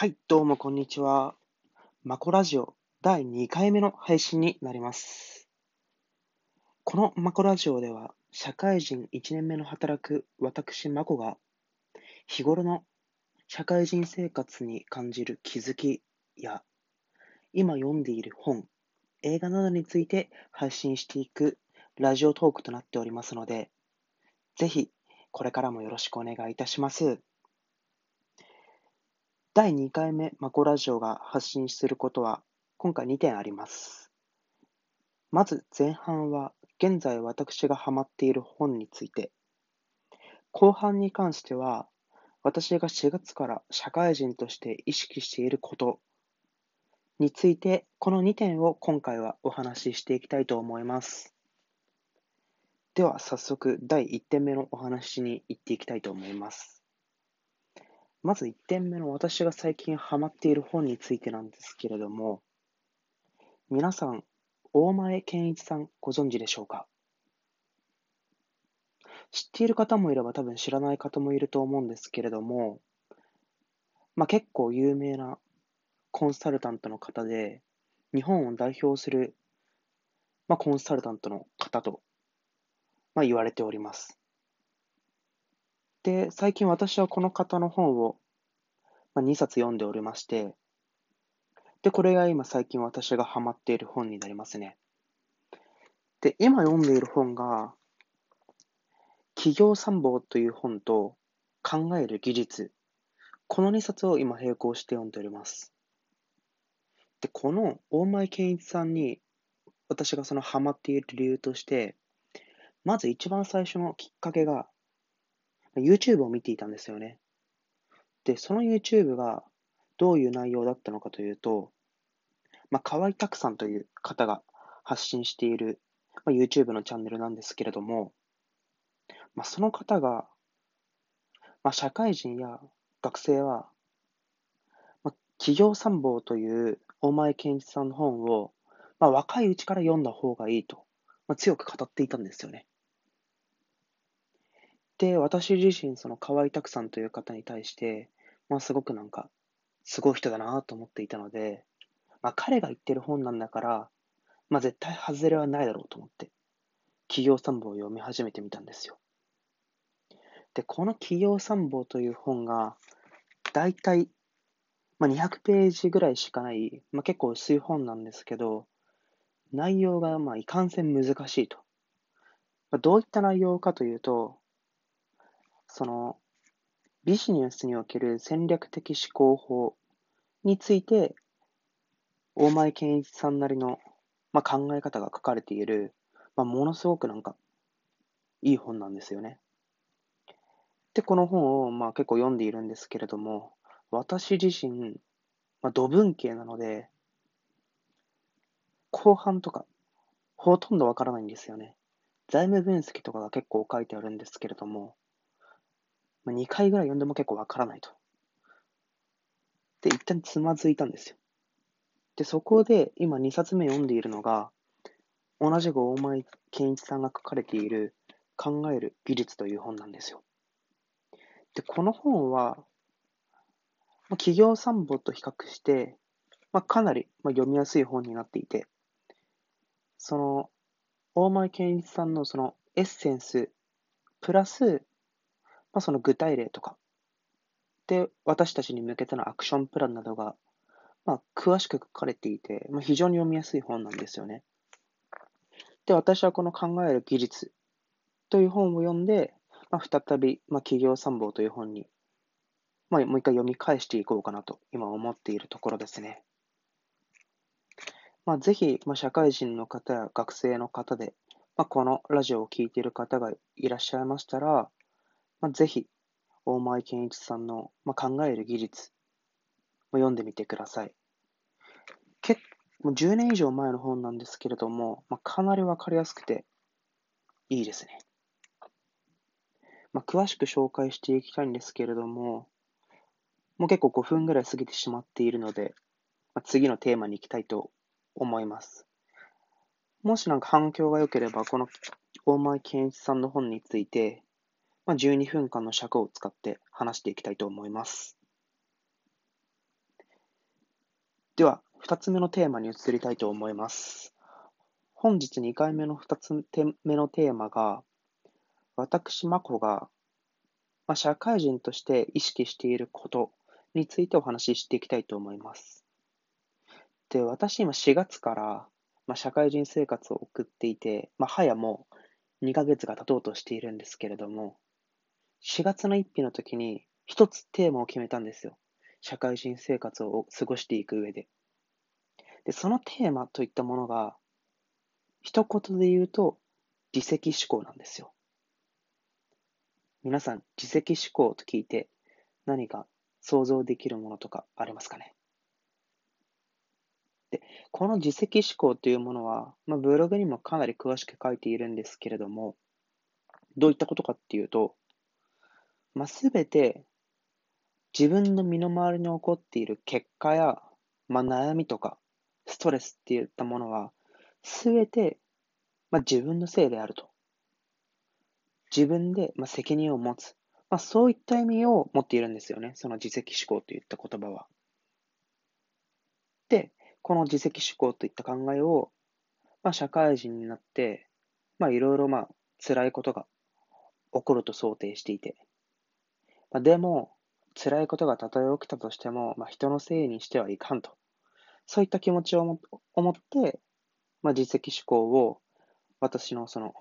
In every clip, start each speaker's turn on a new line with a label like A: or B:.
A: はい、どうもこんにちは。マコラジオ第2回目の配信になります。このマコラジオでは、社会人1年目の働く私マコが、日頃の社会人生活に感じる気づきや、今読んでいる本、映画などについて配信していくラジオトークとなっておりますので、ぜひこれからもよろしくお願いいたします。第2回目マコラジオが発信することは今回2点あります。まず前半は現在私がハマっている本について、後半に関しては私が4月から社会人として意識していることについてこの2点を今回はお話ししていきたいと思います。では早速第1点目のお話に行っていきたいと思います。まず1点目の私が最近ハマっている本についてなんですけれども、皆さん、大前健一さんご存知でしょうか？知っている方もいれば多分知らない方もいると思うんですけれども、まあ、結構有名なコンサルタントの方で、日本を代表する、まあ、コンサルタントの方と、まあ、言われております。で、最近私はこの方の本を、まあ、2冊読んでおりまして、で、これが今最近私がハマっている本になりますね。で、今読んでいる本が、企業参謀という本と考える技術、この2冊を今並行して読んでおります。で、この大前健一さんに私がそのハマっている理由として、まず一番最初のきっかけが、YouTube を見ていたんですよね。で、その YouTube がどういう内容だったのかというと、まあ、河合拓さんという方が発信している、まあ、YouTube のチャンネルなんですけれども、まあ、その方が、まあ、社会人や学生は、まあ、企業参謀という大前健一さんの本を、まあ、若いうちから読んだ方がいいと、まあ、強く語っていたんですよね。で、私自身、その河合拓さんという方に対して、まあ、すごくなんか、すごい人だなと思っていたので、まあ、彼が言ってる本なんだから、まあ、絶対外れはないだろうと思って、企業参謀を読み始めてみたんですよ。で、この企業参謀という本が、だいたい、まあ、200ページぐらいしかない、まあ、結構薄い本なんですけど、内容がまあいかんせん難しいと。まあ、どういった内容かというと、そのビジネスにおける戦略的思考法について、大前健一さんなりの、まあ、考え方が書かれている、まあ、ものすごくなんか、いい本なんですよね。で、この本をまあ結構読んでいるんですけれども、私自身、まあ、土文系なので、後半とか、ほとんどわからないんですよね。財務分析とかが結構書いてあるんですけれども、まあ、2回ぐらい読んでも結構わからないと。で、一旦つまずいたんですよ。で、そこで今2冊目読んでいるのが、同じく大前健一さんが書かれている考える技術という本なんですよ。で、この本は、まあ、企業参謀と比較して、まあ、かなり、まあ、読みやすい本になっていて、その、大前健一さんのそのエッセンス、プラス、まあ、その具体例とか、で、私たちに向けてのアクションプランなどが、まあ、詳しく書かれていて、まあ、非常に読みやすい本なんですよね。で、私はこの考える技術という本を読んで、まあ、再び、まあ、企業参謀という本に、まあ、もう一回読み返していこうかなと今思っているところですね。まあ、ぜひ、まあ、社会人の方や学生の方で、まあ、このラジオを聴いている方がいらっしゃいましたら、まあ、ぜひ、大前健一さんの、まあ、考える技術を読んでみてください。結もう10年以上前の本なんですけれども、まあ、かなりわかりやすくていいですね。まあ、詳しく紹介していきたいんですけれども、もう結構5分ぐらい過ぎてしまっているので、まあ、次のテーマに行きたいと思います。もしなんか反響が良ければ、この大前健一さんの本について、まあ、12分間の尺を使って話していきたいと思います。では、二つ目のテーマに移りたいと思います。本日2回目の二つ目のテーマが、私、マコが、まあ、社会人として意識していることについてお話ししていきたいと思います。で、私今4月から、まあ、社会人生活を送っていて、まあ、早もう2ヶ月が経とうとしているんですけれども、4月の1日の時に一つテーマを決めたんですよ。社会人生活を過ごしていく上で。で、そのテーマといったものが、一言で言うと、自責思考なんですよ。皆さん、自責思考と聞いて何か想像できるものとかありますかね？で、この自責思考というものは、まあ、ブログにもかなり詳しく書いているんですけれども、どういったことかっていうと、まあ、すべて自分の身の回りに起こっている結果や、まあ、悩みとか、ストレスっていったものは、すべて、まあ、自分のせいであると。自分で、まあ、責任を持つ。まあ、そういった意味を持っているんですよね。その自責思考といった言葉は。で、この自責思考といった考えを、まあ、社会人になって、まあ、いろいろ、まあ、辛いことが起こると想定していて。まあ、でも、辛いことがたとえ起きたとしても、まあ、人のせいにしてはいかんと。そういった気持ちを思って、まあ、自責思考を私のその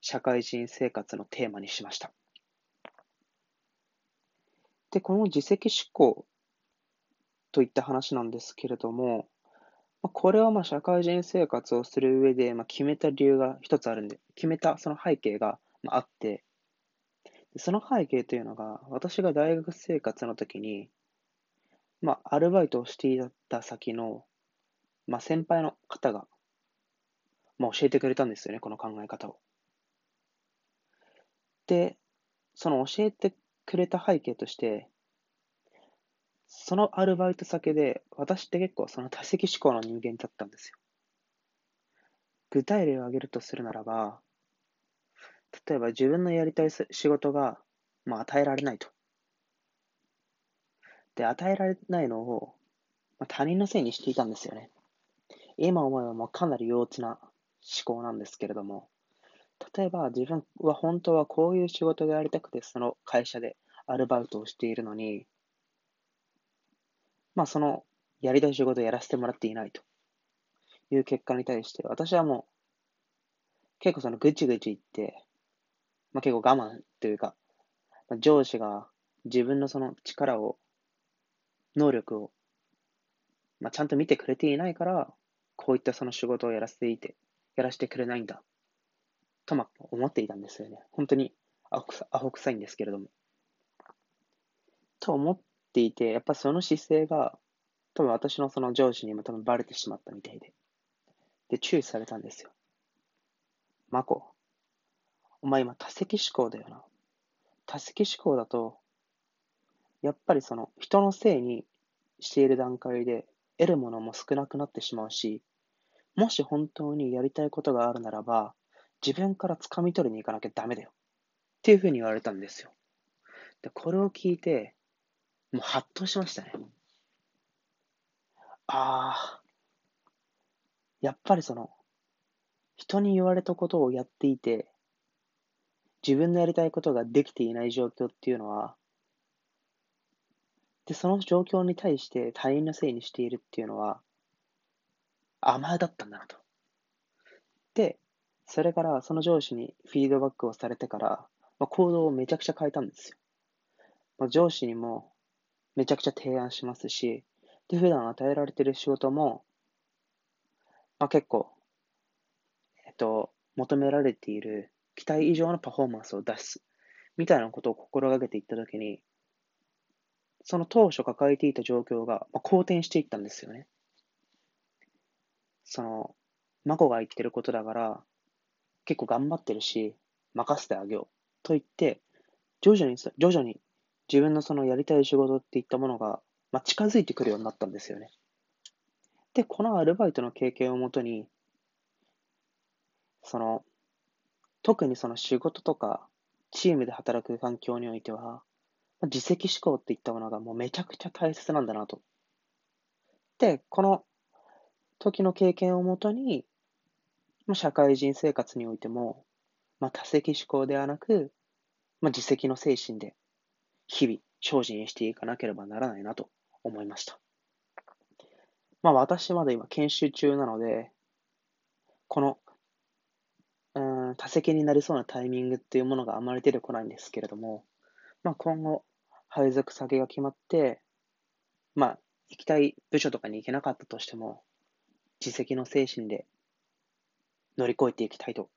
A: 社会人生活のテーマにしました。で、この自責思考といった話なんですけれども、これはまあ社会人生活をする上で、まあ、決めた理由が一つあるんで、決めたその背景があって、その背景というのが、私が大学生活の時に、まあ、アルバイトをしていた先の、まあ、先輩の方が、まあ、教えてくれたんですよね、この考え方を。で、その教えてくれた背景として、そのアルバイト先で、私って結構その多責思考の人間だったんですよ。具体例を挙げるとするならば、例えば自分のやりたい仕事が、まあ、与えられないと。で、与えられないのを、まあ、他人のせいにしていたんですよね。今思えばもうかなり幼稚な思考なんですけれども、例えば自分は本当はこういう仕事がやりたくて、その会社でアルバイトをしているのに、まあそのやりたい仕事をやらせてもらっていないという結果に対して、私はもう結構そのぐちぐち言って、まあ結構我慢というか、まあ、上司が自分のその力を、能力を、まあちゃんと見てくれていないから、こういったその仕事をやらせていて、やらせてくれないんだ。とま思っていたんですよね。本当にアホアホ臭いんですけれども。と思っていて、やっぱその姿勢が、多分私のその上司にも多分バレてしまったみたいで。で、注意されたんですよ。マコ、お前今多責思考だよな。多責思考だと、やっぱりその人のせいにしている段階で得るものも少なくなってしまうし、もし本当にやりたいことがあるならば、自分から掴み取りに行かなきゃダメだよ。っていうふうに言われたんですよ。で、これを聞いて、もうハッとしましたね。ああ、やっぱりその、人に言われたことをやっていて、自分のやりたいことができていない状況っていうのは、で、その状況に対して他人のせいにしているっていうのは、甘えだったんだなと。で、それからその上司にフィードバックをされてから、まあ、行動をめちゃくちゃ変えたんですよ。まあ、上司にもめちゃくちゃ提案しますし、で、普段与えられている仕事も、まあ、結構、えっと、求められている期待以上のパフォーマンスを出す、みたいなことを心がけていったときに、その当初抱えていた状況が、まあ、好転していったんですよね。その、マコが言ってることだから、結構頑張ってるし、任せてあげよう。と言って、徐々に、徐々に自分のそのやりたい仕事っていったものが、まあ、近づいてくるようになったんですよね。で、このアルバイトの経験をもとに、その、特にその仕事とか、チームで働く環境においては、自責思考っていったものがもうめちゃくちゃ大切なんだなと。で、この時の経験をもとに、社会人生活においても、まあ、多責思考ではなく、まあ、自責の精神で日々精進していかなければならないなと思いました。まあ私まだ今研修中なので、この、うん、多席になりそうなタイミングっていうものがあまり出てこないんですけれども、まあ今後、配属先が決まって、まあ行きたい部署とかに行けなかったとしても、自責の精神で乗り越えていきたいと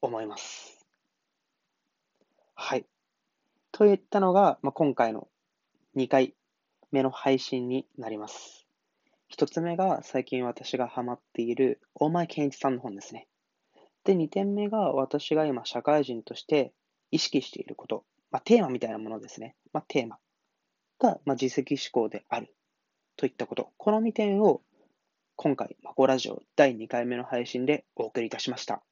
A: 思います。はい。といったのが、まあ、今回の2回目の配信になります。一つ目が最近私がハマっている大前健一さんの本ですね。で、二点目が私が今社会人として意識していること、まあ、テーマみたいなものですね。まあ、テーマが、まあ、自責思考であるといったこと。この2点を今回、マコラジオ第2回目の配信でお送りいたしました。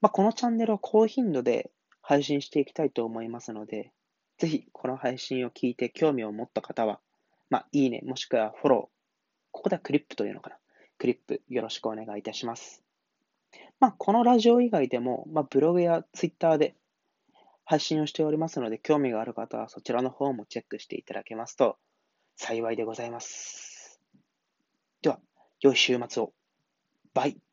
A: まあ、このチャンネルは高頻度で配信していきたいと思いますので、ぜひこの配信を聞いて興味を持った方は、まあ、いいね、もしくはフォロー。ここではクリップというのかな。クリップよろしくお願いいたします。まあ、このラジオ以外でも、まあ、ブログやツイッターで配信をしておりますので、興味がある方はそちらの方もチェックしていただけますと幸いでございます。では、良い週末を。バイ。